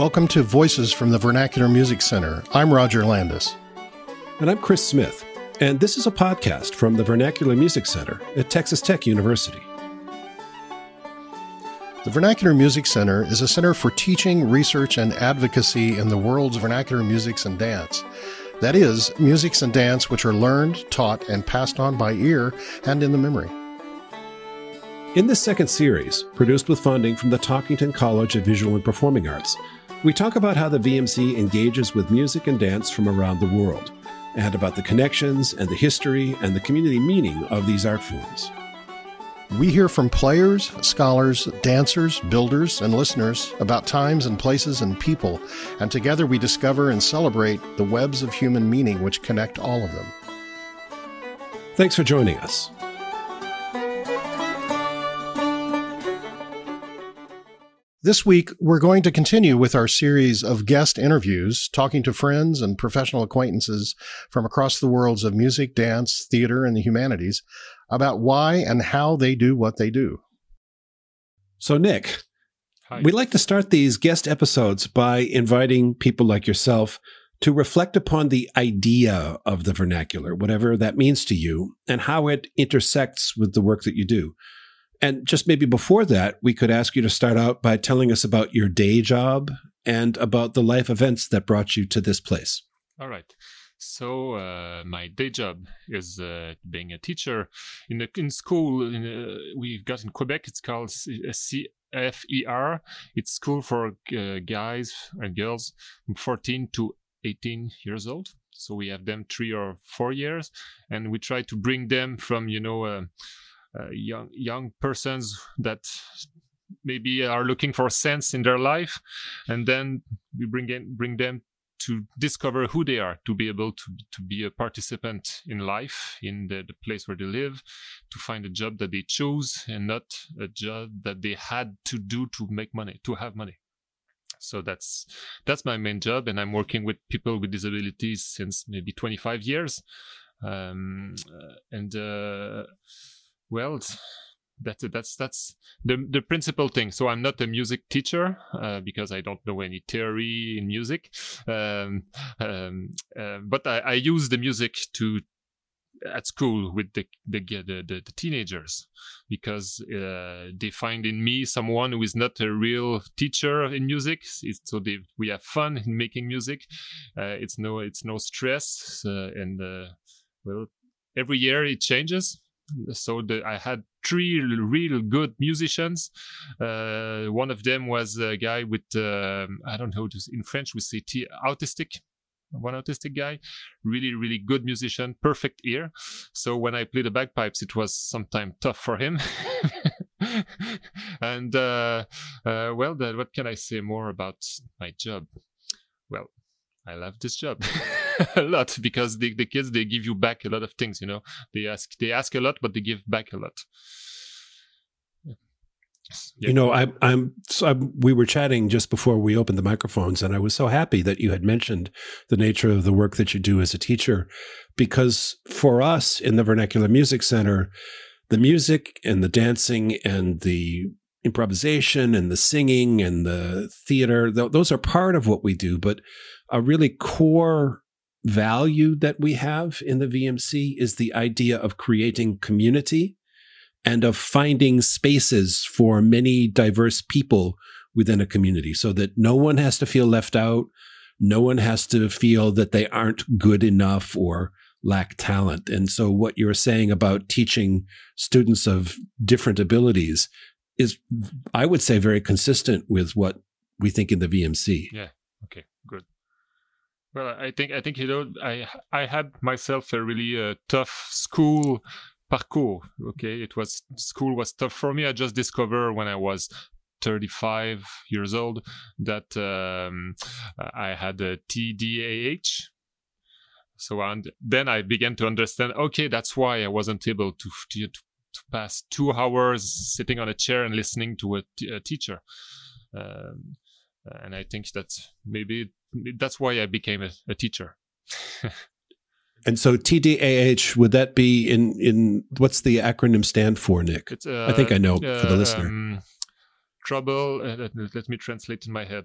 Welcome to Voices from the Vernacular Music Center. I'm Roger Landis. And I'm Chris Smith. And this is a podcast from the Vernacular Music Center at Texas Tech University. The Vernacular Music Center is a center for teaching, research, and advocacy in the world's vernacular musics and dance. That is, musics and dance which are learned, taught, and passed on by ear and in the memory. In this second series, produced with funding from the Talkington College of Visual and Performing Arts, we talk about how the VMC engages with music and dance from around the world, and about the connections and the history and the community meaning of these art forms. We hear from players, scholars, dancers, builders, and listeners about times and places and people, and together we discover and celebrate the webs of human meaning which connect all of them. Thanks for joining us. This week, we're going to continue with our series of guest interviews, talking to friends and professional acquaintances from across the worlds of music, dance, theater, and the humanities about why and how they do what they do. So, Nick, Hi. we like to start these guest episodes by inviting people like yourself to reflect upon the idea of the vernacular, whatever that means to you, and how it intersects with the work that you do. And just maybe before that, we could ask you to start out by telling us about your day job and about the life events that brought you to this place. All right. So uh, my day job is uh, being a teacher in in school. In a, we've got in Quebec. It's called CFER. It's school for uh, guys and girls from 14 to 18 years old. So we have them three or four years, and we try to bring them from you know uh, uh, young young persons that maybe are looking for sense in their life and then we bring in, bring them to discover who they are to be able to, to be a participant in life in the, the place where they live to find a job that they chose and not a job that they had to do to make money to have money. So that's that's my main job and i'm working with people with disabilities since maybe 25 years. Um, uh, and uh, well, that's that's that's the the principal thing. So I'm not a music teacher uh, because I don't know any theory in music, um, um, uh, but I, I, use the music to at school with the the the, the, the teenagers because uh, they find in me someone who is not a real teacher in music. It's, so they, we have fun in making music. Uh, it's no it's no stress uh, and uh, well every year it changes so the, I had three real good musicians. Uh, one of them was a guy with um, I don't know in French we say t- autistic. One autistic guy, really, really good musician, perfect ear. So when I played the bagpipes, it was sometimes tough for him. and uh, uh, well, then what can I say more about my job? Well, I love this job. a lot because the, the kids they give you back a lot of things you know they ask they ask a lot but they give back a lot yeah. You know, I, I'm, so I'm, We were chatting just before we opened the microphones, and I was so happy that you had mentioned the nature of the work that you do as a teacher, because for us in the Vernacular Music Center, the music and the dancing and the improvisation and the singing and the theater, th- those are part of what we do. But a really core value that we have in the VMC is the idea of creating community and of finding spaces for many diverse people within a community so that no one has to feel left out. No one has to feel that they aren't good enough or lack talent. And so what you're saying about teaching students of different abilities is, I would say, very consistent with what we think in the VMC. Yeah. Okay. Well, I think I think you know I I had myself a really uh, tough school parcours. Okay, it was school was tough for me. I just discovered when I was 35 years old that um, I had a TDAH. So and then I began to understand. Okay, that's why I wasn't able to to, to pass two hours sitting on a chair and listening to a, t- a teacher. Um, and I think that maybe that's why I became a, a teacher. and so TDAH would that be in in what's the acronym stand for, Nick? Uh, I think I know uh, for the listener. Um, trouble. Uh, let, let, me translate in my head.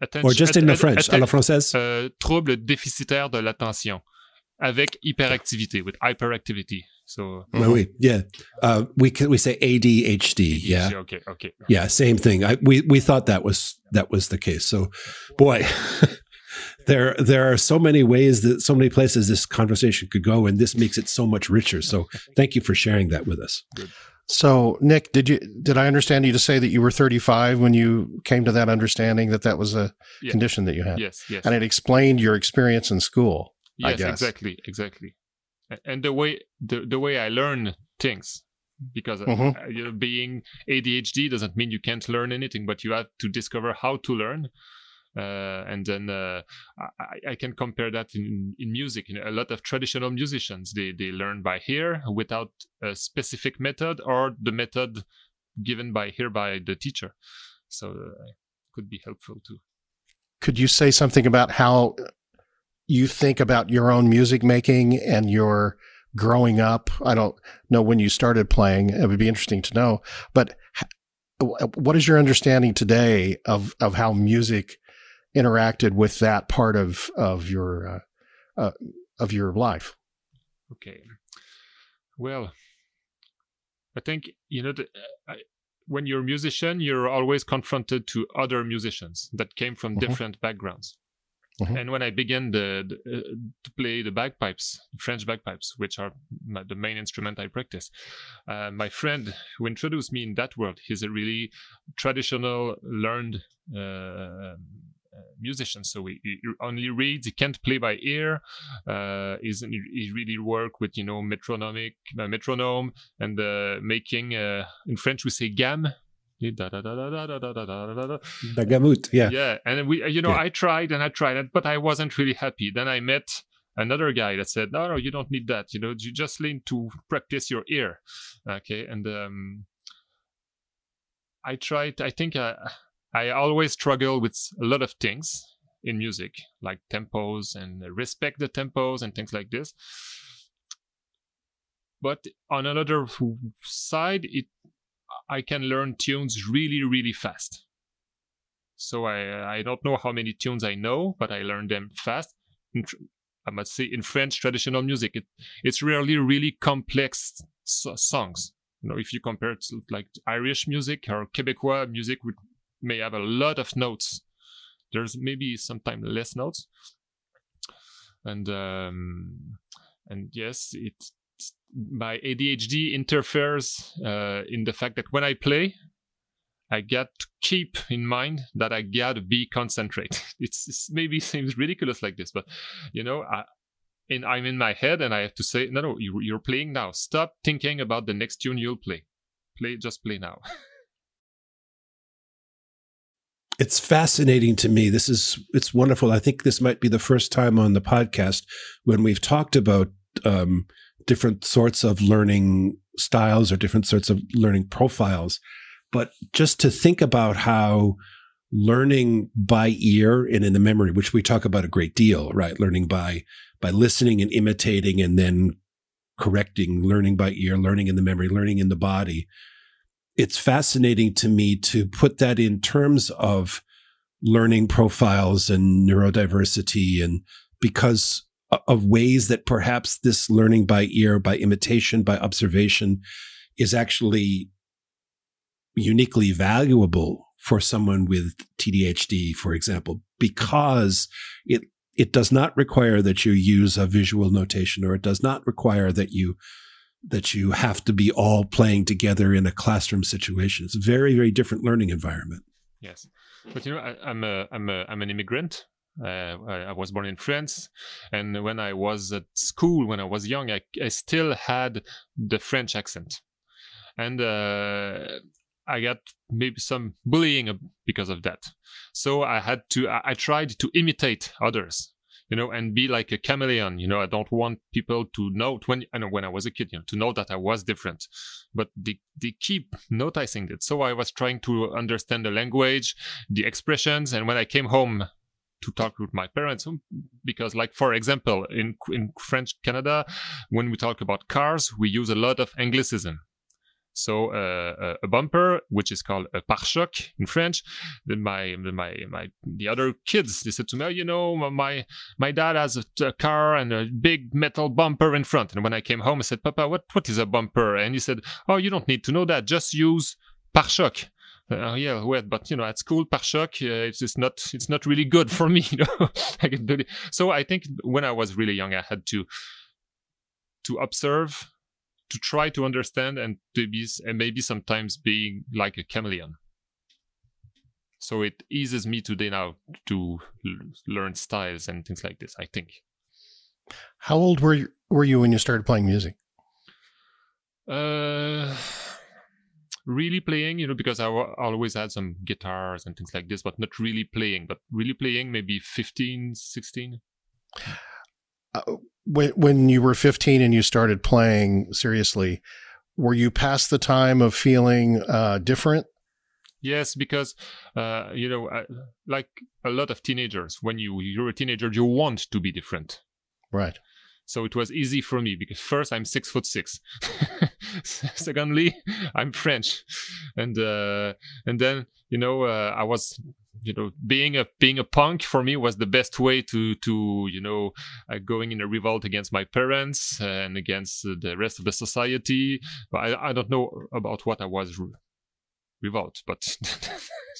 attention, or just in the French, à la française. Uh, trouble déficitaire de l'attention avec hyperactivité, with hyperactivity. So, well, we, yeah, uh, we can, we say ADHD. Yeah. Okay. Okay. Yeah. Same thing. I, we, we thought that was, that was the case. So boy, there, there are so many ways that so many places this conversation could go, and this makes it so much richer. So thank you for sharing that with us. Good. So, Nick, did you did I understand you to say that you were 35 when you came to that understanding that that was a Yeah. condition that you had, Yes. Yes. and it explained your experience in school? I yes. guess. Exactly. Exactly. And the way the the way I learn things. Because uh, Mhm. uh, you know, being ADHD doesn't mean you can't learn anything, but you have to discover how to learn. Uh, and then uh, I, I can compare that in, in music. You know, a lot of traditional musicians they, they learn by ear without a specific method or the method given by here by the teacher. So uh, could be helpful too. Could you say something about how you think about your own music making and your growing up? I don't know when you started playing. It would be interesting to know. But what is your understanding today of of how music interacted with that part of of your uh, uh, of your life? Okay. Well, I think you know the, I, when you're a musician, you're always confronted to other musicians that came from Mhm. different backgrounds. Mhm. And when I began the, the, uh, to play the bagpipes, French bagpipes, which are my, the main instrument I practice, uh, my friend who introduced me in that world, he's a really traditional, learned uh, uh, musician. So he, he, only reads, he can't play by ear. Uh, he's, he really work with, you know, metronomic, uh, metronome and uh, making, in French we say gamme. The gamut, yeah. Yeah. And we, you know, yeah. I tried and I tried it, but I wasn't really happy. Then I met another guy that said, no, no, you don't need that. You know, you just need to practice your ear. Okay. And, um, I tried, I think, I I always struggle with a lot of things in music, like tempos and respect the tempos and things like this. But on another side, it I can learn tunes really, really fast. So I I don't know how many tunes I know, but I learn them fast. I must say, in French traditional music, it it's rarely really complex so- songs. You know, if you compare it to like Irish music or Quebecois music, may have a lot of notes. There's maybe sometimes less notes, and um, and yes, it my ADHD interferes uh, in the fact that when I play, I got to keep in mind that I gotta be concentrate. It's, it's maybe seems ridiculous like this, but you know, I, in, I'm in my head and I have to say, no, no, you, you're playing now. Stop thinking about the next tune you'll play. Play, just play now. It's fascinating to me. This is it's wonderful. I think this might be the first time on the podcast when we've talked about um, different sorts of learning styles or different sorts of learning profiles. But just to think about how learning by ear and in the memory, which we talk about a great deal, right? Learning by by listening and imitating and then correcting, learning by ear, learning in the memory, learning in the body. It's fascinating to me to put that in terms of learning profiles and neurodiversity and because of ways that perhaps this learning by ear, by imitation, by observation is actually uniquely valuable for someone with TDHD, for example, because it it does not require that you use a visual notation or it does not require that you that you have to be all playing together in a classroom situation. It's a very, very different learning environment. Yes, but you know, I, I'm a, I'm a, I'm an immigrant. Uh, I, I was born in France, and when I was at school, when I was young, I, I still had the French accent, and uh, I got maybe some bullying because of that. So I had to, I, I tried to imitate others, you know, and be like a chameleon. You know, I don't want people to know when I know when I was a kid, you know, to know that I was different. But they they keep noticing it. So I was trying to understand the language, the expressions, and when I came home to talk with my parents, um, because like for example, in in French Canada, when we talk about cars, we use a lot of Anglicism. So uh, a bumper, which is called a pare-choc in French. Then my my my the other kids they said to me, oh, you know, my my dad has a, a, car and a big metal bumper in front. And when I came home, I said, Papa, what what is a bumper? And he said, Oh, you don't need to know that. Just use pare-choc. Uh, yeah, well, but you know, at school, pare-choc, uh, it's, it's not it's not really good for me. You know, I. So I think when I was really young, I had to to observe, to try to understand, and to be and maybe sometimes being like a chameleon. So it eases me today now to learn styles and things like this. I think. How old were you, were you when you started playing music? Uh really playing, you know, because I w- always had some guitars and things like this, but not really playing, but really playing maybe 15, 16. Uh, when, when you were 15 and you started playing seriously, were you past the time of feeling uh, different? Yes, because uh, you know, like a lot of teenagers, when you you're a teenager, you want to be different, right? So it was easy for me because first I'm six foot six. Secondly, I'm French, and uh, and then you know uh, I was you know being a being a punk for me was the best way to to you know uh, going in a revolt against my parents and against the rest of the society. I I don't know about what I was re- revolt, but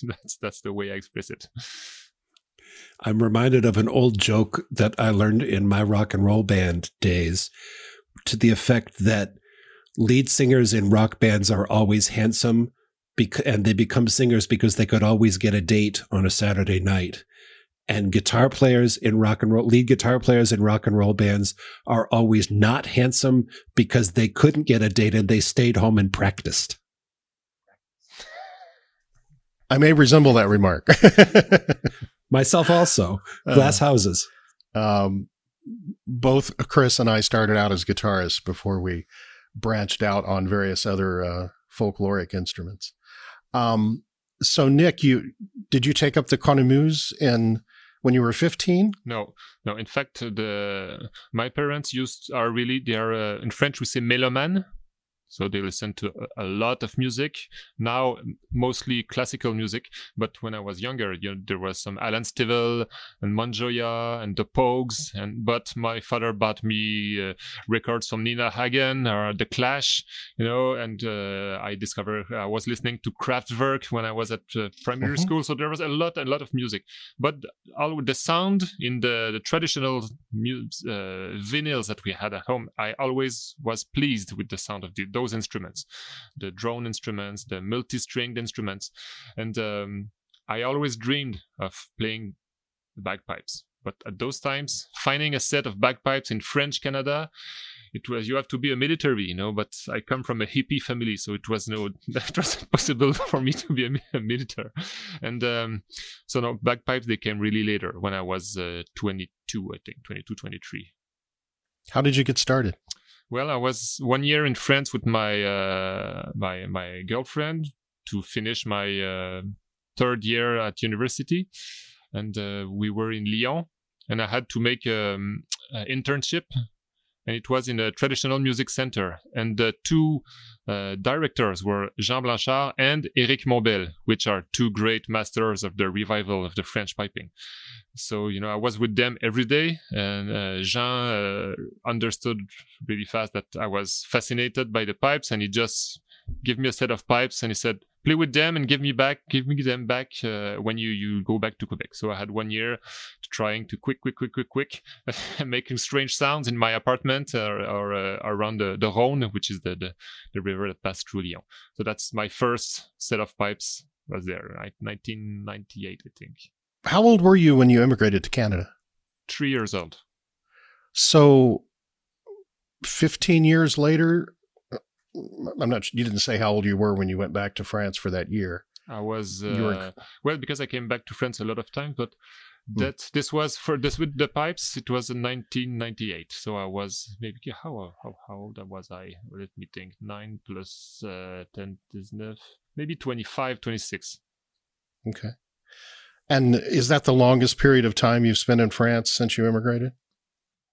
that's that's the way I express it. I'm reminded of an old joke that I learned in my rock and roll band days to the effect that lead singers in rock bands are always handsome and they become singers because they could always get a date on a Saturday night. And guitar players in rock and roll, lead guitar players in rock and roll bands are always not handsome because they couldn't get a date and they stayed home and practiced. I may resemble that remark. Myself also. Uh, Glass uh, houses. Um, both Chris and I started out as guitarists before we branched out on various other uh, folkloric instruments. Um, so Nick, you did you take up the cornemuse in when you were 15? No, no. In fact, the my parents used are really they are uh, in French we say mélomanes, so they listen to a lot of music now mostly classical music. But when i was younger you know, there was some alan stivell and monjoya and the pogues and but my father bought me uh, records from nina hagen or the clash you know and uh, i discovered i was listening to kraftwerk when i was at uh, primary mm-hmm. school. So there was a lot a lot of music. But all the sound in the, the traditional mu- uh, vinyls that we had at home i always was pleased with the sound of the, those instruments, the drone instruments, the multi-stringed instruments, and um, I always dreamed of playing bagpipes. But at those times, finding a set of bagpipes in French Canada, it was you have to be a military, you know. But I come from a hippie family, so it was no, it wasn't possible for me to be a, a military. And um, so no, bagpipes they came really later when I was uh, 22, I think, 22, 23. How did you get started? Well, I was one year in France with my uh, my my girlfriend to finish my uh, third year at university, and uh, we were in Lyon, and I had to make um, an internship and it was in a traditional music center. And the two uh, directors were Jean Blanchard and Éric Montbel, which are two great masters of the revival of the French piping. So, you know, I was with them every day, and uh, Jean uh, understood really fast that I was fascinated by the pipes, and he just gave me a set of pipes and he said, play with them and give me back, give me them back uh, when you you go back to Quebec. So I had one year trying to quick, quick, quick, quick, quick, making strange sounds in my apartment or, or uh, around the, the Rhône, which is the, the, the river that passed through Lyon. So that's my first set of pipes was there, right? 1998, I think. How old were you when you immigrated to Canada? Three years old. So 15 years later, I'm not. You didn't say how old you were when you went back to France for that year. I was uh, were... well because I came back to France a lot of times, but hmm. that this was for this with the pipes. It was in 1998, so I was maybe how how, how old was I? Let me think. Nine plus uh, 10, 19, maybe 25, 26. Okay. And is that the longest period of time you've spent in France since you immigrated?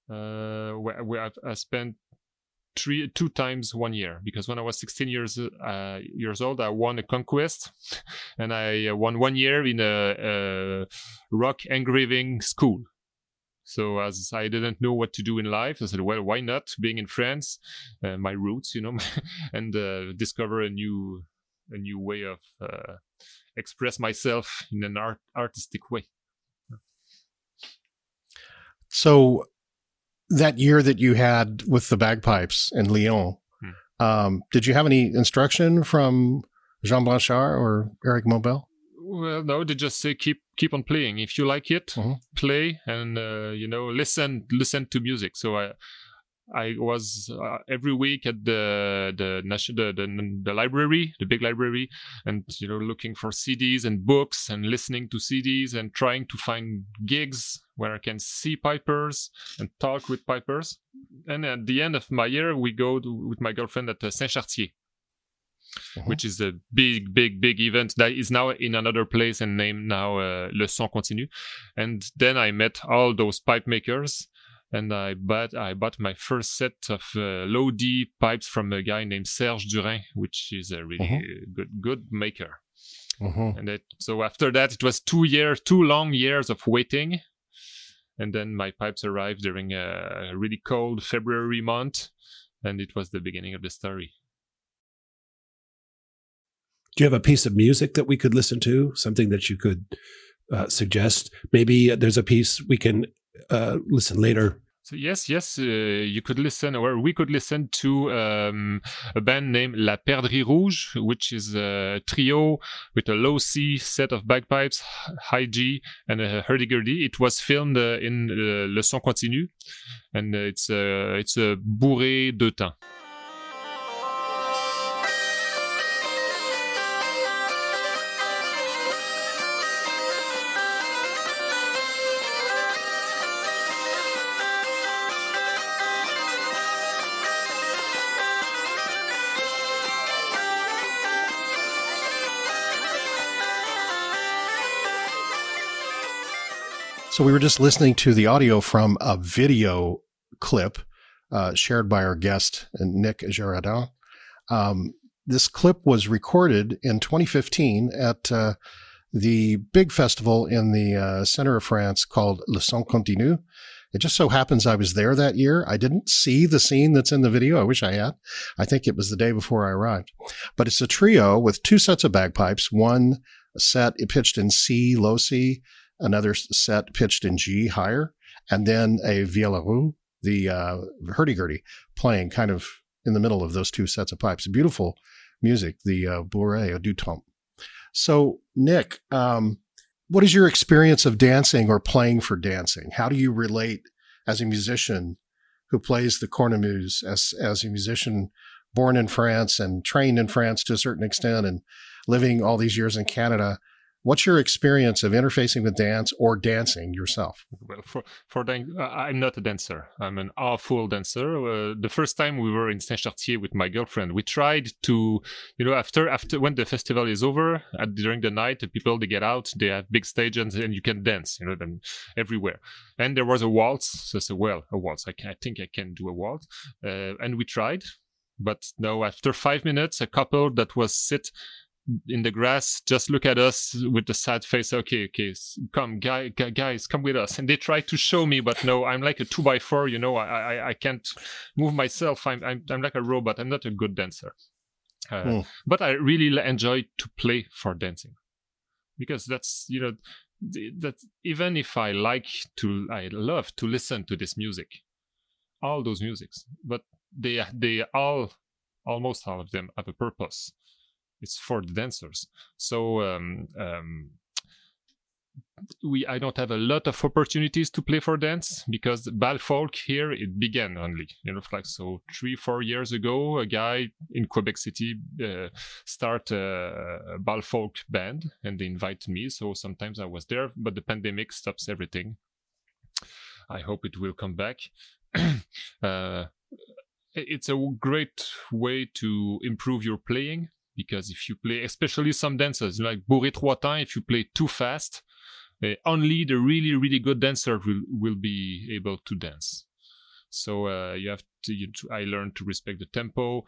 Uh, where, where I've, I spent three two times one year because when I was 16 years uh, years old, I won a conquest, and I uh, won one year in a, a rock engraving school. So as I didn't know what to do in life, I said, well, why not being in France, uh, my roots, you know, and uh, discover a new a new way of uh, express myself in an art artistic way. So that year that you had with the bagpipes in Lyon, hmm. um, did you have any instruction from Jean Blanchard or Eric Montbel? Well, no, they just say keep keep on playing. If you like it, mm-hmm. play and uh, you know listen listen to music. So I I was uh, every week at the the, the the the library, the big library, and you know looking for CDs and books and listening to CDs and trying to find gigs where I can see pipers and talk with pipers. And at the end of my year, we go to, with my girlfriend at uh, Saint Chartier. Uh-huh. Which is a big, big, big event that is now in another place and named now uh, Le Son Continu. And then I met all those pipe makers and I bought I bought my first set of uh, low D pipes from a guy named Serge Durin, which is a really uh-huh. good good maker. Uh-huh. And it, so after that, it was two years, two long years of waiting, and then my pipes arrived during a really cold February month, and it was the beginning of the story. Do you have a piece of music that we could listen to? Something that you could uh, suggest? Maybe there's a piece we can uh, listen later so yes, yes, uh, you could listen, or we could listen to um, a band named La Perdrix Rouge, which is a trio with a low C set of bagpipes, high G, and a hurdy-gurdy. It was filmed uh, in uh, Le Son Continu, and it's uh, it's a bourrée de thym. So we were just listening to the audio from a video clip uh, shared by our guest, Nick Girardin. Um, this clip was recorded in 2015 at uh, the big festival in the uh, center of France called Le Son Continu. It just so happens I was there that year. I didn't see the scene that's in the video. I wish I had. I think it was the day before I arrived. But it's a trio with two sets of bagpipes, one set pitched in C, low C, another set pitched in G higher, and then a vielle the uh, hurdy-gurdy, playing kind of in the middle of those two sets of pipes. Beautiful music, the uh, bourrée du thym. So, Nick, um, what is your experience of dancing or playing for dancing? How do you relate as a musician who plays the cornemuse, as, as a musician born in France and trained in France to a certain extent and living all these years in Canada? What's your experience of interfacing with dance or dancing yourself? Well, for for dan- I'm not a dancer. I'm an awful dancer. Uh, the first time we were in Saint Chartier with my girlfriend, we tried to, you know, after after when the festival is over, at, during the night, the people they get out, they have big stages and you can dance, you know, them everywhere. And there was a waltz. So I said, well, a waltz. I, can, I think I can do a waltz. Uh, and we tried, but no. After five minutes, a couple that was sit in the grass just look at us with the sad face okay okay come guy, guys come with us. And they try to show me but no i'm like a two by four you know i i, I can't move myself. I'm, I'm i'm like a robot. I'm not a good dancer. Uh, mm. but i really enjoy to play for dancing. Because that's you know that even if i like to i love to listen to this music all those musics but they they all almost all of them have a purpose it's for the dancers. So um, um, we I don't have a lot of opportunities to play for dance because bal folk here it began only you know like so three four years ago a guy in Quebec City uh, start a, bal folk band and they invite me so sometimes I was there but the pandemic stops everything. I hope it will come back. uh, it's a great way to improve your playing because if you play, especially some dancers like bourrée trois temps, if you play too fast, uh, only the really really good dancer will will be able to dance. So uh, you have to, you, I learned to respect the tempo.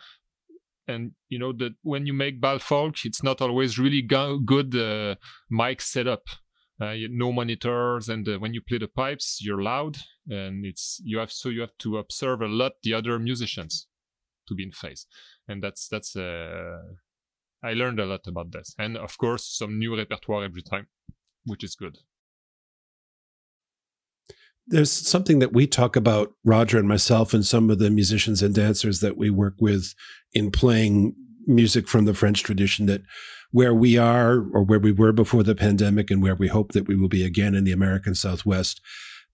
And you know that when you make bal folk, it's not always really go- good uh, mic setup. Uh, no monitors, and uh, when you play the pipes, you're loud, and it's you have so you have to observe a lot the other musicians to be in phase, and that's that's uh, I learned a lot about this, and of course some new repertoire every time, which is good. There's something that we talk about, Roger and myself, and some of the musicians and dancers that we work with in playing music from the French tradition that where we are or where we were before the pandemic and where we hope that we will be again in the American Southwest,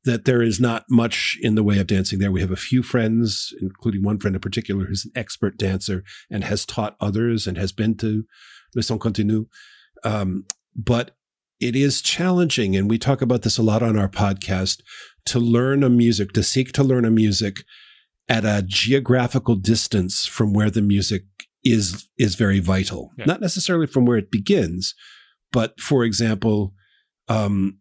that there is not much in the way of dancing there. We have a few friends, including one friend in particular who's an expert dancer and has taught others and has been to Le Son Continu. Um, but it is challenging, and we talk about this a lot on our podcast, to learn a music, to seek to learn a music at a geographical distance from where the music is is very vital. Yeah. Not necessarily from where it begins, but for example, um,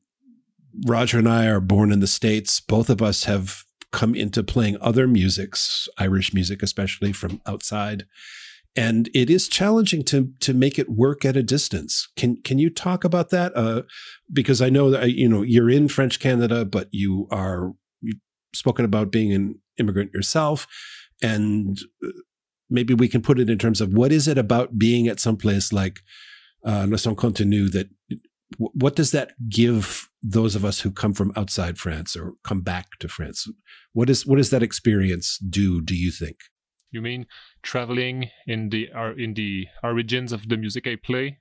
Roger and I are born in the States. Both of us have come into playing other musics, Irish music especially, from outside and it is challenging to to make it work at a distance. Can can you talk about that? Uh, because I know that you know you're in French Canada, but you are you've spoken about being an immigrant yourself, and uh, maybe we can put it in terms of what is it about being at some place like uh, Le Son Continu that what does that give those of us who come from outside France or come back to France? What is what does that experience do? Do you think? You mean traveling in the uh, in the origins of the music I play?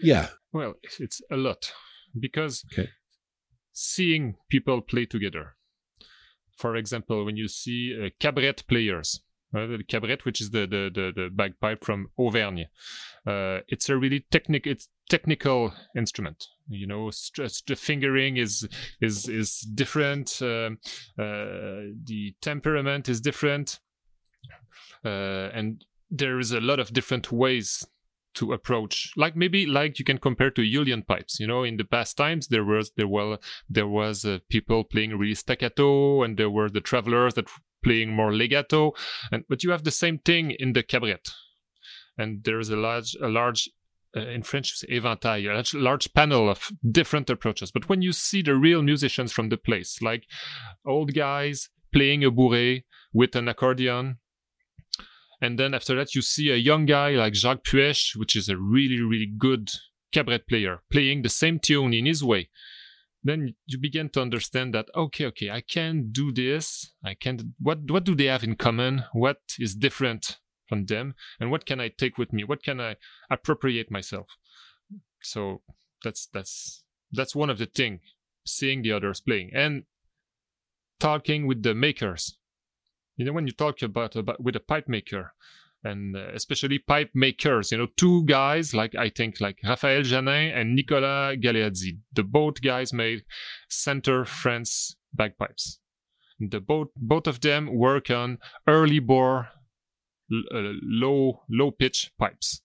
Yeah. Well, it's a lot because okay. seeing people play together. For example, when you see uh, cabrette players, uh, the cabrette, which is the, the, the, the bagpipe from Auvergne. Uh, it's a really technic, it's technical instrument. You know, the fingering is is is different. Uh, uh, the temperament is different uh, and there is a lot of different ways to approach like maybe like you can compare to Uilleann pipes you know in the past times there was there were there was uh, people playing really staccato and there were the travelers that playing more legato and but you have the same thing in the cabrette and there's a large a large uh, in French, éventail, a large, panel of different approaches. But when you see the real musicians from the place, like old guys playing a bourrée with an accordion, and then after that, you see a young guy like Jacques Puech, which is a really, really good cabrette player, playing the same tune in his way. Then you begin to understand that okay, okay, I can do this. I can. What what do they have in common? What is different from them? And what can I take with me? What can I appropriate myself? So that's that's that's one of the thing. Seeing the others playing and talking with the makers you know when you talk about, about with a pipe maker and uh, especially pipe makers you know two guys like i think like raphaël janin and nicolas galeazzi the both guys made center france bagpipes the both both of them work on early bore uh, low low pitch pipes.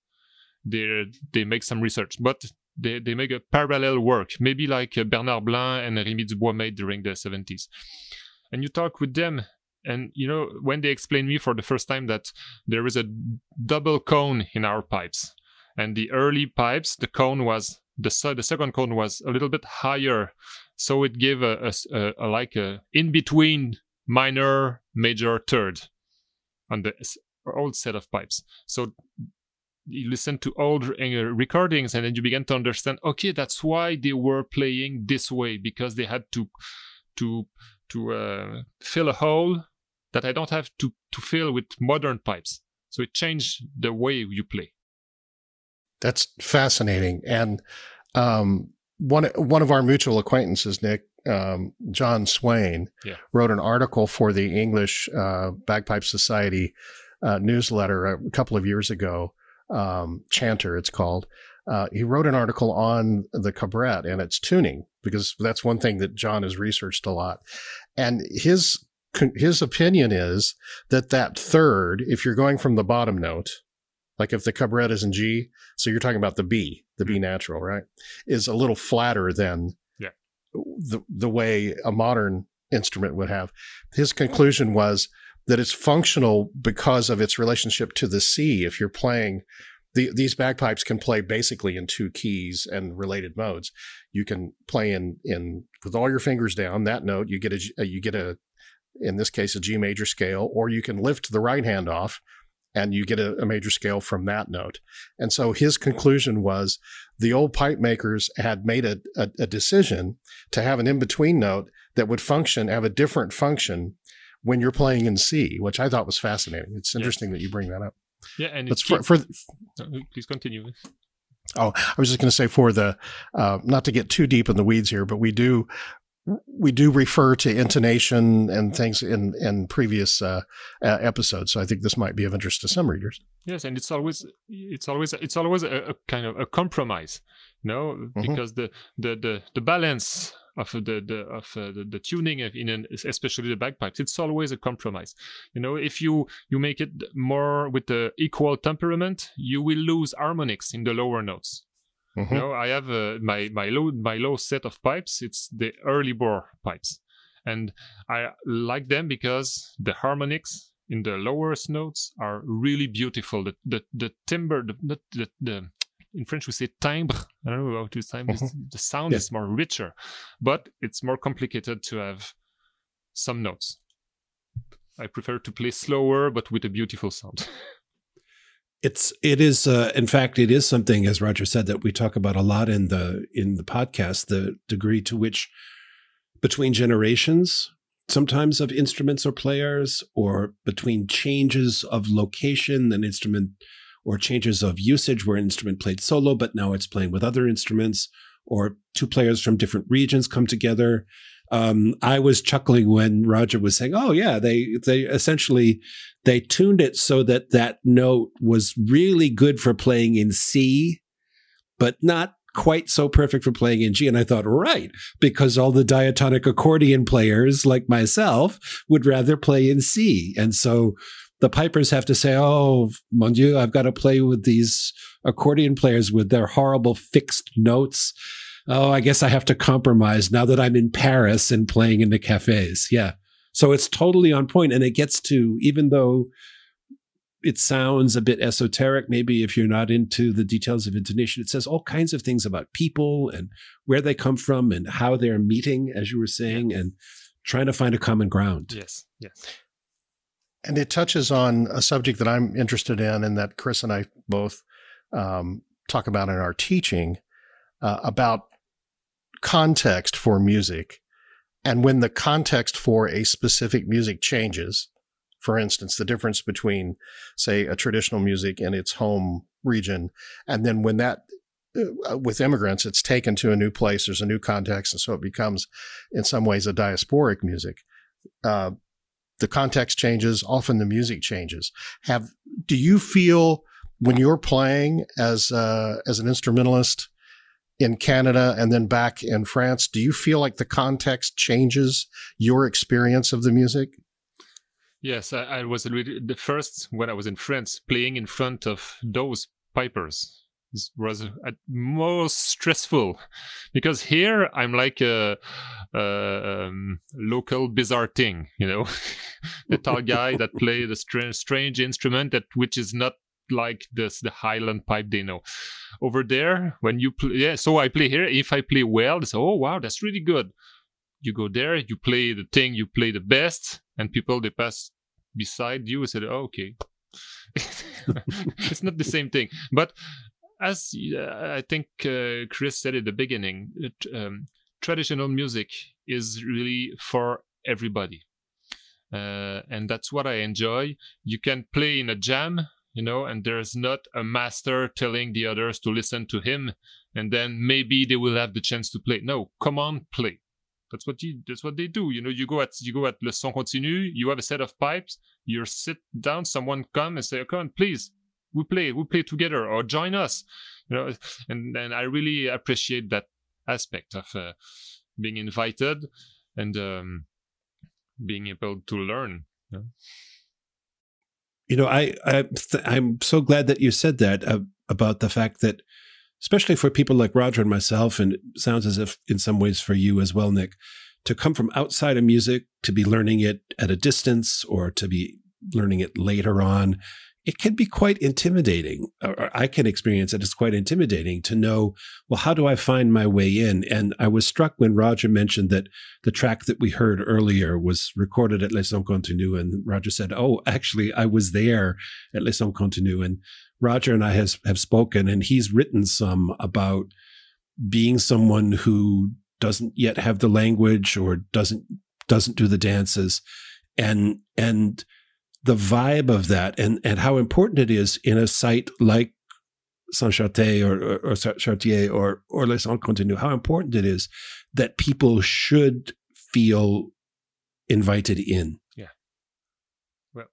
They they make some research but they, they make a parallel work. Maybe like uh, bernard blanc and rémi dubois made during the 70s and you talk with them and you know when they explained me for the first time that there is a double cone in our pipes and the early pipes the cone was the, the second cone was a little bit higher so it gave a, a, a like a in between minor major third on the old set of pipes so you listen to old uh, recordings and then you begin to understand okay that's why they were playing this way because they had to to to uh, fill a hole that I don't have to, to fill with modern pipes. So it changed the way you play. That's fascinating. And um, one one of our mutual acquaintances, Nick um, Jon Swayne, yeah. wrote an article for the English uh, Bagpipe Society uh, newsletter a couple of years ago. Um, Chanter, it's called. Uh, he wrote an article on the cabrette and its tuning because that's one thing that Jon has researched a lot. And his his opinion is that that third, if you're going from the bottom note, like if the cabrette is in G, so you're talking about the B, the B mm-hmm. natural, right, is a little flatter than yeah. the the way a modern instrument would have. His conclusion was that it's functional because of its relationship to the C. If you're playing the, these bagpipes can play basically in two keys and related modes. You can play in in with all your fingers down that note. You get a uh, you get a in this case a G major scale, or you can lift the right hand off and you get a, a, major scale from that note. And so his conclusion was the old pipe makers had made a, a, a decision to have an in between note that would function, have a different function when you're playing in C, which I thought was fascinating. It's interesting yes. that you bring that up. Yeah, and it's for, for please continue. Oh, I was just going to say for the uh, not to get too deep in the weeds here, but we do we do refer to intonation and things in in previous uh, uh, episodes. So I think this might be of interest to some readers. Yes, and it's always it's always it's always a, a kind of a compromise, no, mm-hmm. because the, the the the balance of the, the of uh, the, the, tuning in an, especially the bagpipes. It's always a compromise. You know if you you make it more with the equal temperament you will lose harmonics in the lower notes. Mm-hmm. you know i have uh, my my low my low set of pipes it's the early bore pipes. And i like them because the harmonics in the lowest notes are really beautiful. The the, the timbre the, the, the in French we say timbre. I don't know how to say mm-hmm. The sound yeah. is more richer, but it's more complicated to have some notes. I prefer to play slower, but with a beautiful sound. It's it is uh, in fact it is something as Roger said that we talk about a lot in the in the podcast the degree to which between generations sometimes of instruments or players or between changes of location an instrument or changes of usage where an instrument played solo, but now it's playing with other instruments, or two players from different regions come together. Um, I was chuckling when Roger was saying, "Oh yeah, they they essentially they tuned it so that that note was really good for playing in C, but not quite so perfect for playing in G. And I thought, right, because all the diatonic accordion players like myself would rather play in C. And so the pipers have to say, "Oh, mon Dieu, I've got to play with these accordion players with their horrible fixed notes." Oh, I guess I have to compromise now that I'm in Paris and playing in the cafes. Yeah. So it's totally on point and it gets to even though it sounds a bit esoteric maybe if you're not into the details of intonation it says all kinds of things about people and where they come from and how they're meeting as you were saying and trying to find a common ground yes yes and it touches on a subject that I'm interested in and that Chris and I both um, talk about in our teaching uh, about context for music. And when the context for a specific music changes, for instance, the difference between, say, a traditional music in its home region, and then when that uh, with immigrants, it's taken to a new place. There's a new context, and so it becomes, in some ways, a diasporic music. Uh, the context changes, often the music changes. Have do you feel when you're playing as uh, as an instrumentalist in Canada and then back in France, do you feel like the context changes your experience of the music? Yes, I, I was the first when I was in France playing in front of those pipers was at most stressful because here I'm like a, a um, local bizarre thing, you know, the tall guy that play the strange, strange instrument that which is not like this the Highland pipe they know. Over there, when you play, yeah, so I play here. If I play well, they say, "Oh wow, that's really good." You go there, you play the thing you play the best, and people they pass beside you and say, oh, "Okay." it's not the same thing, but as uh, I think uh, Chris said at the beginning, um, traditional music is really for everybody. Uh, and that's what I enjoy. You can play in a jam, you know, and there's not a master telling the others to listen to him, and then maybe they will have the chance to play. No, come on, play. That's what you. That's what they do. You know, you go at you go at le son continu. You have a set of pipes. You sit down. Someone come and say, "Come on, please, we play we play together or join us you know? And and i really appreciate that aspect of uh, being invited and um, being able to learn you know, you know i, I i'm so glad that you said that uh, about the fact that especially for people like roger and myself and sounds as if in some ways for you as well nick to come from outside of music to be learning it at a distance or to be learning it later on it can be quite intimidating, or I can experience it as quite intimidating to know, well, how do I find my way in? And I was struck when Roger mentioned that the track that we heard earlier was recorded at Le Son Continu. And Roger said, Oh, actually, I was there at Le Son Continu. And Roger and I has, have spoken, and he's written some about being someone who doesn't yet have the language or doesn't doesn't do the dances and and the vibe of that and, and how important it is in a site like Saint Chartier or, or, or Chartier or, or Le Son Continu, how important it is that people should feel invited in. Yeah. Well,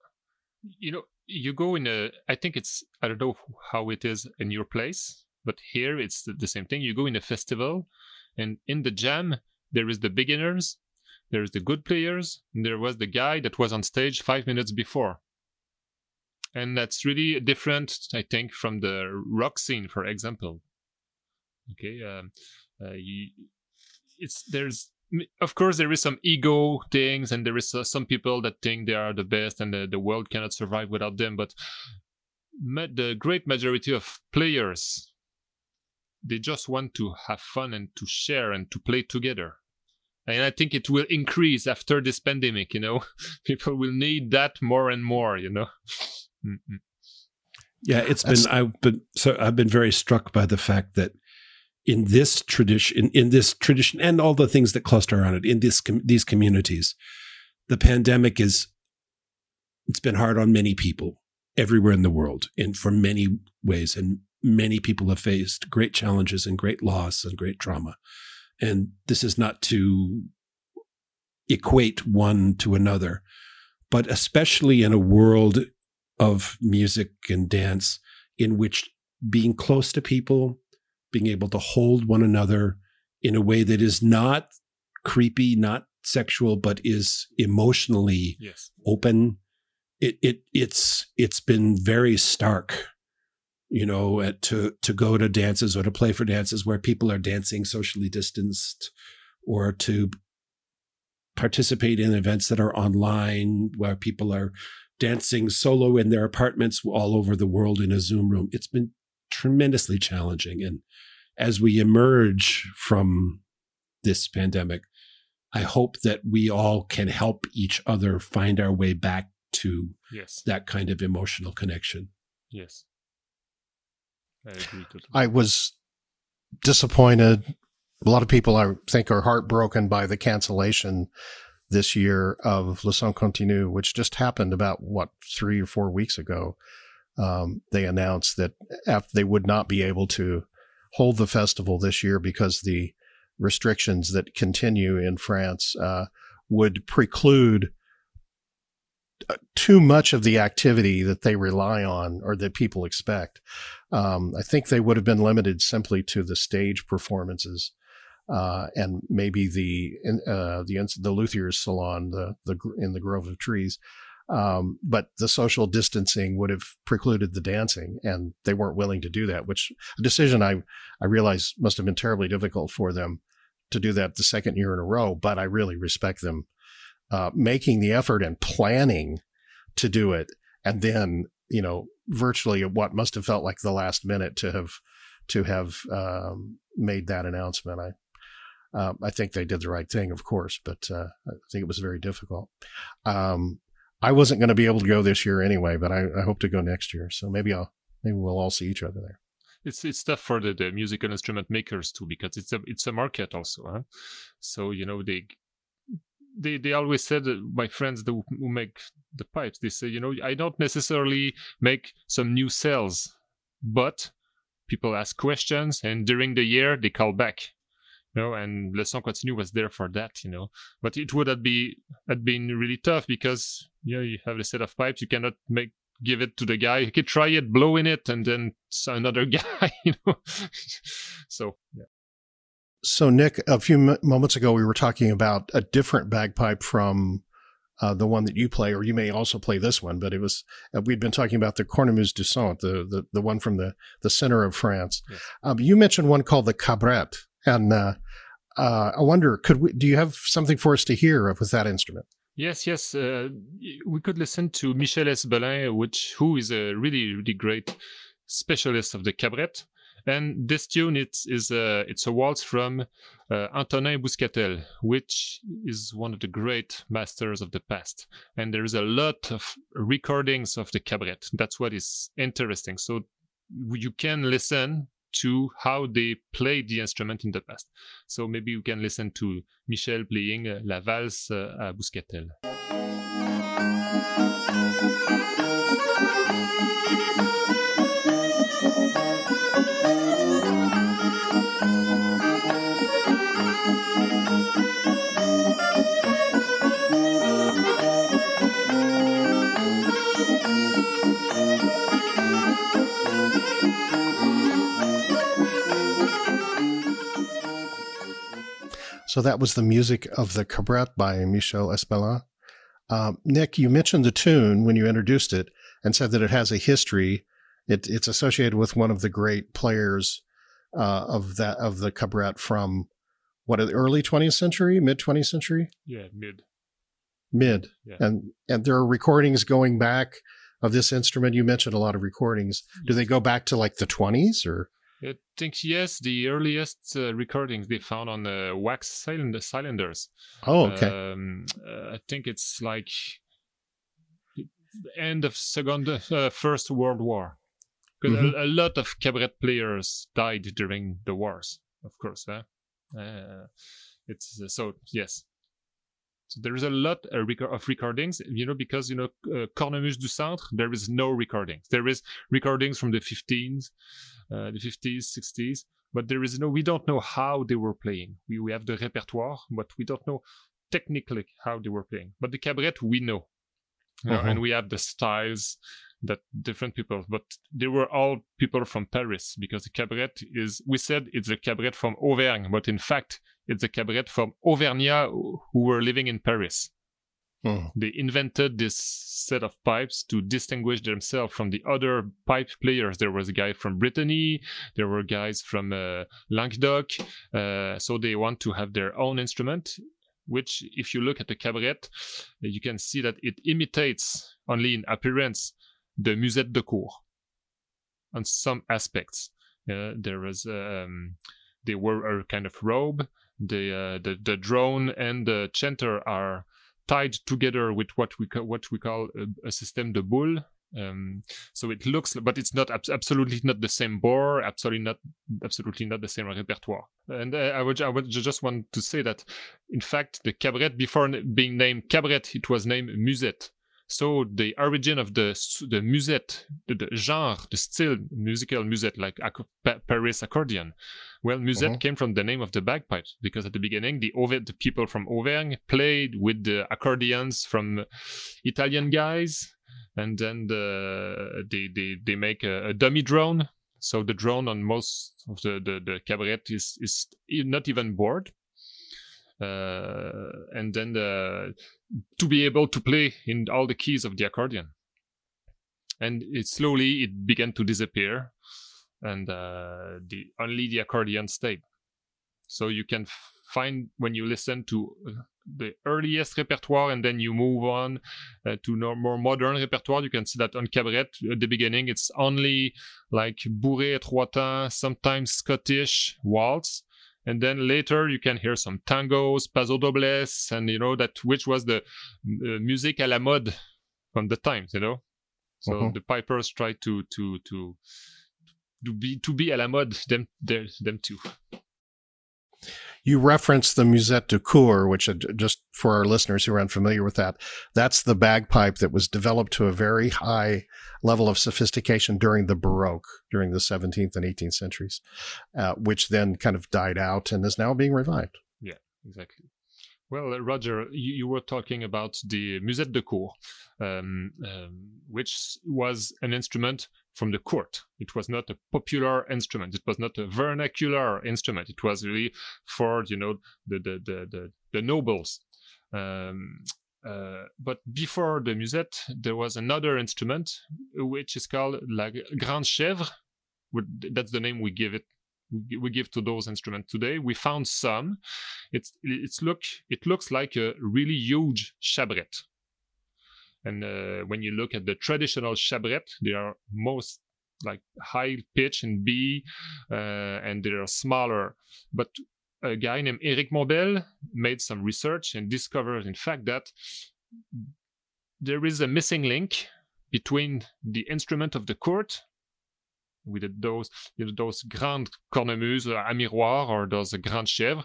you know, you go in a, I think it's, I don't know how it is in your place, but here it's the same thing. You go in a festival and in the jam, there is the beginners there's the good players, there was the guy that was on stage five minutes before. And that's really different, I think, from the rock scene, for example. Okay, um, uh, you, it's there's of course there is some ego things, and there is uh, some people that think they are the best, and the, the world cannot survive without them. But the great majority of players, they just want to have fun and to share and to play together and I think it will increase after this pandemic. You know, people will need that more and more. You know. Mm-hmm. Yeah, it's That's, been I've been so I've been very struck by the fact that in this tradition, in, in this tradition, and all the things that cluster around it, in this these communities, the pandemic is it's been hard on many people everywhere in the world, and for many ways, and many people have faced great challenges and great loss and great trauma. And this is not to equate one to another, but especially in a world of music and dance in which being close to people, being able to hold one another in a way that is not creepy, not sexual, but is emotionally yes. open. It it it's it's been very stark you know, at, to to go to dances or to play for dances where people are dancing socially distanced, or to participate in events that are online where people are dancing solo in their apartments all over the world in a Zoom room. It's been tremendously challenging, and as we emerge from this pandemic, I hope that we all can help each other find our way back to yes. that kind of emotional connection. Yes. I was disappointed. A lot of people, I think, are heartbroken by the cancellation this year of Le Son Continu, which just happened about what three or four weeks ago. Um, they announced that they would not be able to hold the festival this year because the restrictions that continue in France uh, would preclude too much of the activity that they rely on or that people expect. Um, I think they would have been limited simply to the stage performances. Uh, and maybe the uh, the the Luthier's salon, the the in the Grove of Trees, um, but the social distancing would have precluded the dancing, and they weren't willing to do that. Which a decision I I realize must have been terribly difficult for them to do that the second year in a row. But I really respect them uh, making the effort and planning to do it, and then you know virtually what must have felt like the last minute to have to have um, made that announcement. I uh, I think they did the right thing, of course, but uh, I think it was very difficult. Um, I wasn't going to be able to go this year anyway, but I, I, hope to go next year. So maybe I'll maybe we'll all see each other there. It's it's tough for the, the musical instrument makers too because it's a it's a market also. Huh? So you know they they they always said my friends who, who make the pipes they say you know i don't necessarily make some new sales but people ask questions and during the year they call back you know and le son continu was there for that you know. But it would have be had been really tough because you know you have a set of pipes you cannot make give it to the guy. You could try it blow in it and then another guy you know. So yeah so, Nick, a few m- moments ago, we were talking about a different bagpipe from uh, the one that you play, or you may also play this one, but it was, uh, we'd been talking about the Cornemuse du Centre, the, the, the one from the, the center of France. Yes. Um, you mentioned one called the Cabrette, and uh, uh, I wonder, could we, do you have something for us to hear of with that instrument? Yes, yes. Uh, we could listen to Michel Esbelin, which who is a really, really great specialist of the cabrette. And this tune it's is a it's a waltz from uh, Antonin Bouscatel, which is one of the great masters of the past. And there is a lot of recordings of the cabrette. That's what is interesting. So you can listen to how they played the instrument in the past. So maybe you can listen to Michel playing uh, La Valse uh, à Bouscatel. So that was the music of the Cabrette by Michel Esbelin. Um, Nick, you mentioned the tune when you introduced it and said that it has a history. It, it's associated with one of the great players uh, of that of the cabrette from what the early 20th century, mid 20th century. Yeah, mid. Mid, yeah. and and there are recordings going back of this instrument. You mentioned a lot of recordings. Do they go back to like the 20s or? I think yes, the earliest uh, recordings they found on the wax cylinder cylinders. Oh, okay. Um, uh, I think it's like end of second, uh, first World War, because mm-hmm. a, a, lot of cabrette players died during the wars. Of course, uh, it's uh, so yes. So there is a lot uh, of recordings, you know, because you know uh, Cornemuse du Centre, there is no recordings. There is recordings from the 15s, uh, the 50s, 60s, but there is no. We don't know how they were playing. We we have the répertoire, but we don't know technically how they were playing. But the cabrette we know, uh-huh. and we have the styles that different people, but they were all people from Paris because the cabrette is. We said it's a cabrette from Auvergne, but in fact it's a cabrette from Auvergnat who were living in Paris. Hmm. They invented this set of pipes to distinguish themselves from the other pipe players. There was a guy from Brittany, there were guys from uh, Languedoc, uh, so they want to have their own instrument. Which, if you look at the cabrette, you can see that it imitates only in appearance the musette de cour on some aspects. Uh, there was um, they wore a kind of robe. The, uh, the the drone and the chanter are tied together with what we ca- what we call a, a system de boule. Um, so it looks, but it's not ab- absolutely not the same bore, absolutely not absolutely not the same repertoire. And uh, I would I would just want to say that, in fact, the cabrette before being named cabrette, it was named musette. So the origin of the the musette, the, the genre, the still musical musette, like ac- Paris accordion. Well, musette uh-huh. came from the name of the bagpipes because at the beginning the Auver- the people from Auvergne played with the accordions from Italian guys, and then the, they they they make a, a dummy drone. So the drone on most of the the, the cabrette is is not even bored. Uh, and then the, to be able to play in all the keys of the accordion. And it slowly it began to disappear, and uh, the only the accordion stayed. So you can f- find when you listen to uh, the earliest repertoire and then you move on uh, to no more modern repertoire, you can see that on cabrette at the beginning it's only like bourrée et trois temps, sometimes Scottish waltz, and then later you can hear some tangos, pasodobles, and you know that which was the uh, music à la mode from the times, you know. So uh-huh. the pipers try to to to to be to be à la mode them them too you referenced the musette de cour, which just for our listeners who are unfamiliar with that, that's the bagpipe that was developed to a very high level of sophistication during the Baroque, during the 17th and 18th centuries, uh, which then kind of died out and is now being revived. Yeah, exactly. Well, uh, Roger, you, you, were talking about the musette de cour, um, um, which was an instrument from the court. It was not a popular instrument. It was not a vernacular instrument. It was really for you know the the the the, the nobles. Um, uh, but before the musette, there was another instrument which is called la grande chèvre. That's the name we give it we, give to those instruments today. We found some. It's it's look it looks like a really huge chabrette. And uh, when you look at the traditional chabrette, they are most like high pitch in B, uh, and they are smaller. But a guy named Eric Montbel made some research and discovered, in fact, that there is a missing link between the instrument of the court with those you know, those grandes cornemuses à miroir or those grand chèvres,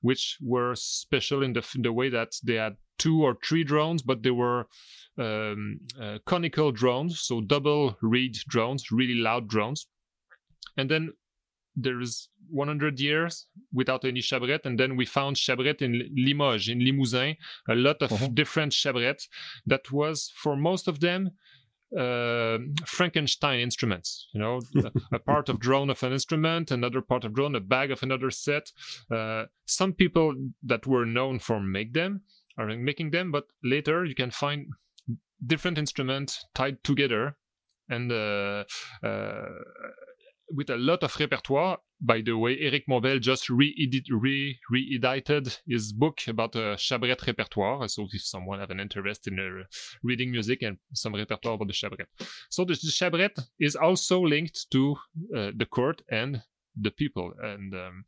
which were special in the, in the way that they had two or three drones, but they were um, uh, conical drones, so double reed drones, really loud drones. And then there is 100 years without any chabrette, and then we found chabrette in Limoges, in Limousin, a lot of uh-huh. different chabrettes. That was for most of them uh, Frankenstein instruments. You know, a part of drone of an instrument, another part of drone, a bag of another set. Uh, some people that were known for make them are making them, but later you can find different instruments tied together and uh, uh with a lot of repertoire. By the way, Eric Montbel just re-edit, re- edited his book about a chabrette repertoire. So if someone have an interest in uh, reading music and some repertoire about the chabrette. So the, the chabrette is also linked to uh, the court and the people. And um,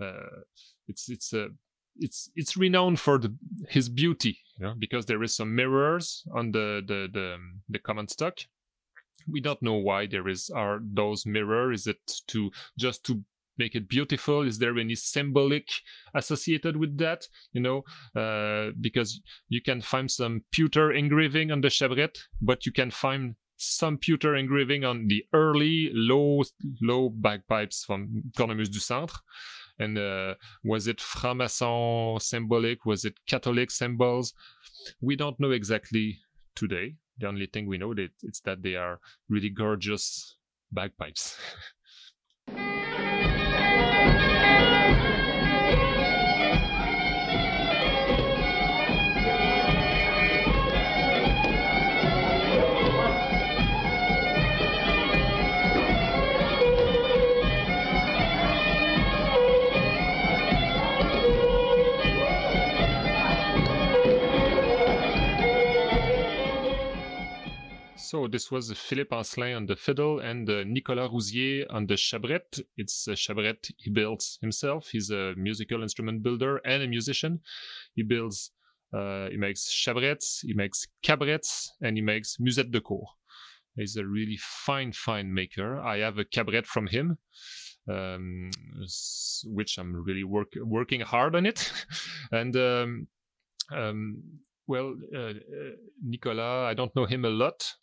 uh, it's, it's, uh, it's, it's renowned for the, his beauty, you know, because there is some mirrors on the, the, the, the common stock. We don't know why there is are those mirror is it to just to make it beautiful? Is there any symbolic associated with that you know? Uh, because you can find some pewter engraving on the chabrette but you can find some pewter engraving on the early low low bagpipes from Cornemuse du Centre and uh, was it franc-maçon symbolic? Was it catholic symbols? We don't know exactly today. The only thing we know that it's that they are really gorgeous bagpipes. So this was Philippe Ancelin on the fiddle and uh, Nicolas Rousier on the chabrette. It's a chabrette he builds himself. He's a musical instrument builder and a musician. He builds, uh, he makes chabrettes, he makes cabrettes, and he makes musette de cour. He's a really fine, fine maker. I have a cabrette from him. Um, which I'm really work, working hard on it, and um, um, well, uh, uh, Nicolas, I don't know him a lot,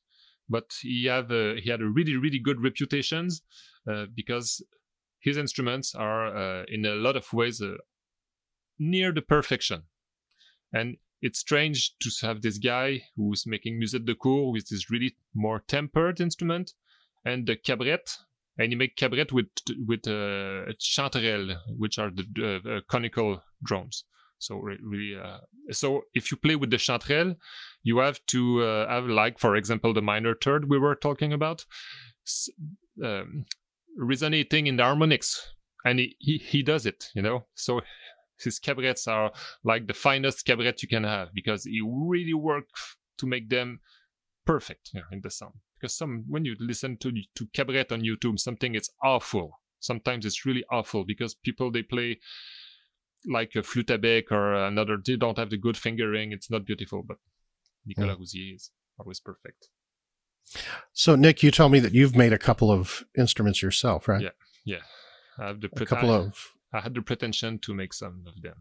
but he had a, he had a really really good reputation uh, because his instruments are uh, in a lot of ways uh, near the perfection. And it's strange to have this guy who's making musette de cour with this really more tempered instrument and the cabrette and he make cabrette with with uh, chanterelle which are the uh, conical drums so really, uh, so if you play with the chanterelle, you have to uh, have like, for example, the minor third we were talking about, um, resonating in the harmonics, and he, he, he does it, you know. So his cabrettes are like the finest cabrette you can have because he really works to make them perfect you know, in the sound. Because some when you listen to to cabrette on YouTube, something it's awful. Sometimes it's really awful because people they play like a flute à or another, they don't have the good fingering. It's not beautiful, but Nicolas mm. Rousier is always perfect. So, Nick, you told me that you've made a couple of instruments yourself, right? Yeah, yeah. I have the a couple I, of. I had the pretension to make some of them.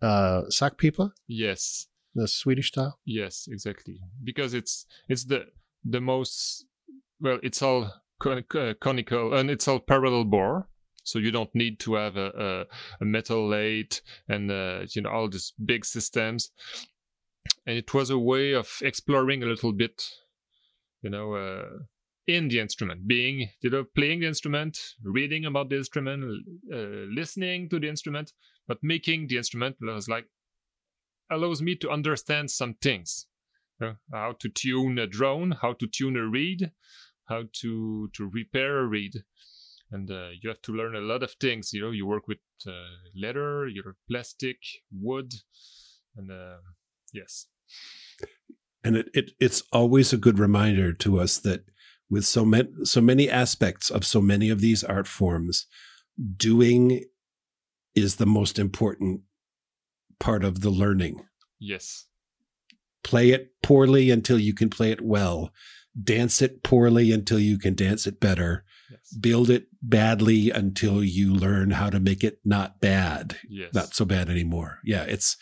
Uh, sackpipa. Yes. The Swedish style. Yes, exactly. Because it's it's the the most well, it's all con- conical and it's all parallel bore so you don't need to have a, a, a metal lathe and uh, you know all these big systems. And it was a way of exploring a little bit you know uh, in the instrument being you know playing the instrument reading about the instrument uh, listening to the instrument but making the instrument was like allows me to understand some things you know, how to tune a drone how to tune a reed how to to repair a reed and uh, you have to learn a lot of things. You know, you work with uh, leather, your plastic, wood, and uh, yes. And it, it it's always a good reminder to us that with so many so many aspects of so many of these art forms, doing is the most important part of the learning. Yes. Play it poorly until you can play it well. Dance it poorly until you can dance it better. Yes. Build it badly until you learn how to make it not bad, Yes. not so bad anymore. Yeah, it's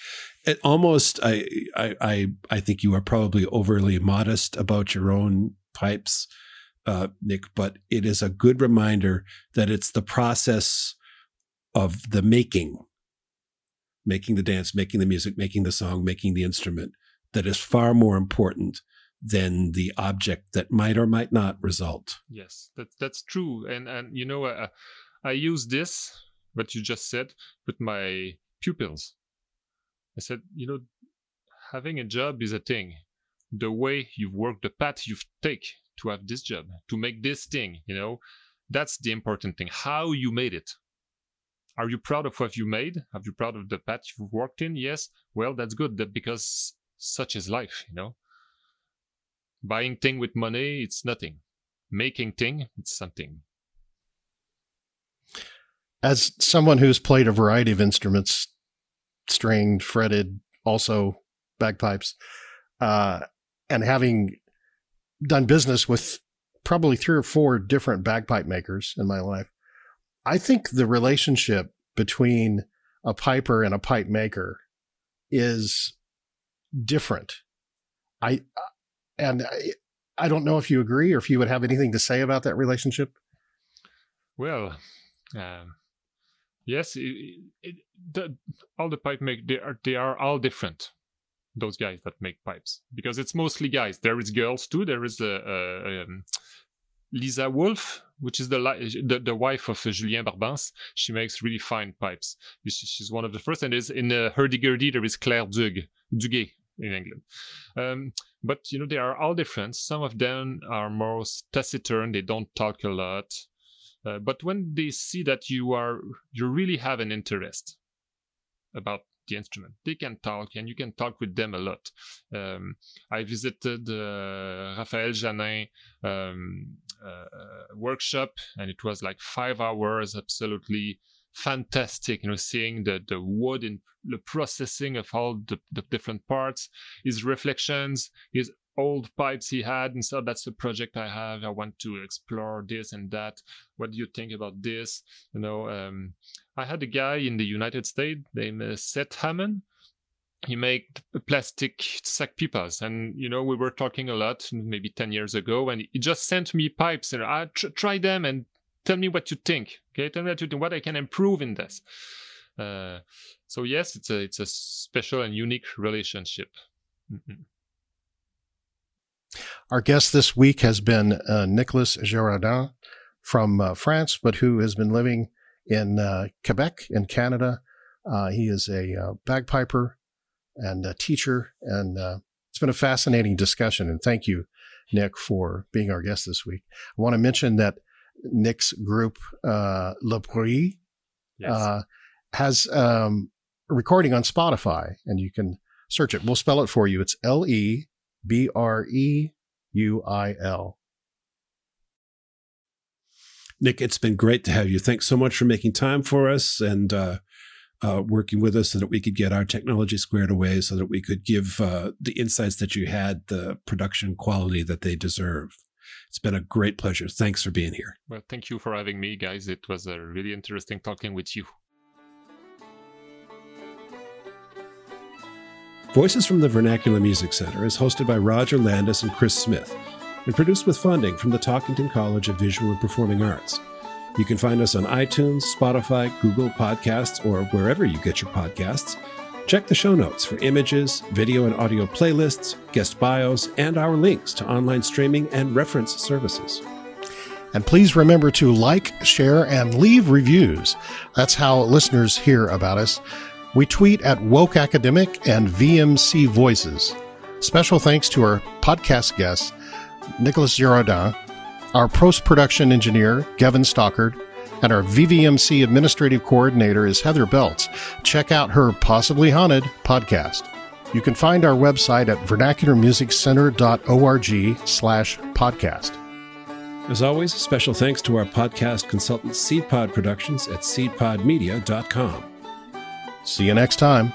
it almost. I I I I think you are probably overly modest about your own pipes, uh, Nick. But it is a good reminder that it's the process of the making, making the dance, making the music, making the song, making the instrument that is far more important than the object that might or might not result. Yes, that's that's true. And and you know, uh, I use this what you just said with my pupils. I said, you know, having a job is a thing. The way you've worked, the path you've take to have this job, to make this thing, you know, that's the important thing. How you made it. Are you proud of what you made? Are you proud of the path you've worked in? Yes. Well, that's good. That because such is life, you know. Buying thing with money, it's nothing. Making thing, it's something. As someone who's played a variety of instruments, stringed, fretted, also bagpipes, uh, and having done business with probably three or four different bagpipe makers in my life, I think the relationship between a piper and a pipe maker is different. I and I, I don't know if you agree or if you would have anything to say about that relationship. Well, um, yes, it, it, the, all the pipe make they are they are all different. Those guys that make pipes because it's mostly guys. There is girls too. There is a, a, um, Lisa Wolf, which is the, the the wife of Julien Barbens. She makes really fine pipes. She, she's one of the first. And there's in uh, Hurdy-Gurdy there is Claire Dug, Duguay in England. Um, but you know they are all different. Some of them are more taciturn. They don't talk a lot. Uh, but when they see that you are you really have an interest about the instrument, they can talk, and you can talk with them a lot. Um, I visited uh, Raphaël Janin um, uh, workshop, and it was like five hours, absolutely fantastic you know seeing the the wood and the processing of all the, the different parts his reflections his old pipes he had and so that's the project i have. I want to explore this and that. What do you think about this? You know um, i had a guy in the united states named uh, seth hammond. He made plastic sack pipas and you know we were talking a lot maybe 10 years ago and he just sent me pipes and i tr- try them and tell me what you think okay? Tell me what you think what i can improve in this. Uh, so yes it's a it's a special and unique relationship. Mm-hmm. our guest this week has been uh, nicholas girardin from uh, france but who has been living in uh, quebec in canada. Uh, he is a uh, bagpiper and a teacher and it's been a fascinating discussion and thank you nick for being our guest this week. I want to mention that Nick's group, uh, Le Breuil, yes. uh, has um, a recording on Spotify, and you can search it. We'll spell it for you. It's L E B R E U I L. Nick, it's been great to have you. Thanks so much for making time for us and uh, uh, working with us so that we could get our technology squared away so that we could give uh, the insights that you had the production quality that they deserve. It's been a great pleasure. Thanks for being here. Well, thank you for having me, guys. It was a really interesting talking with you. Voices from the Vernacular Music Center is hosted by Roger Landes and Chris Smith and produced with funding from the Talkington College of Visual and Performing Arts. You can find us on iTunes, Spotify, Google Podcasts, or wherever you get your podcasts. Check the show notes for images, video and audio playlists, guest bios, and our links to online streaming and reference services. And please remember to like, share, and leave reviews. That's how listeners hear about us. We tweet at Woke Academic and VMC Voices. Special thanks to our podcast guests, Nicholas Girardin, our post production engineer, Gavin Stockard, and our VVMC administrative coordinator is Heather Belts. Check out her Possibly Haunted podcast. You can find our website at vernacularmusiccenter.org slash podcast. As always, special thanks to our podcast consultant SeedPod Productions at seedpodmedia.com. See you next time.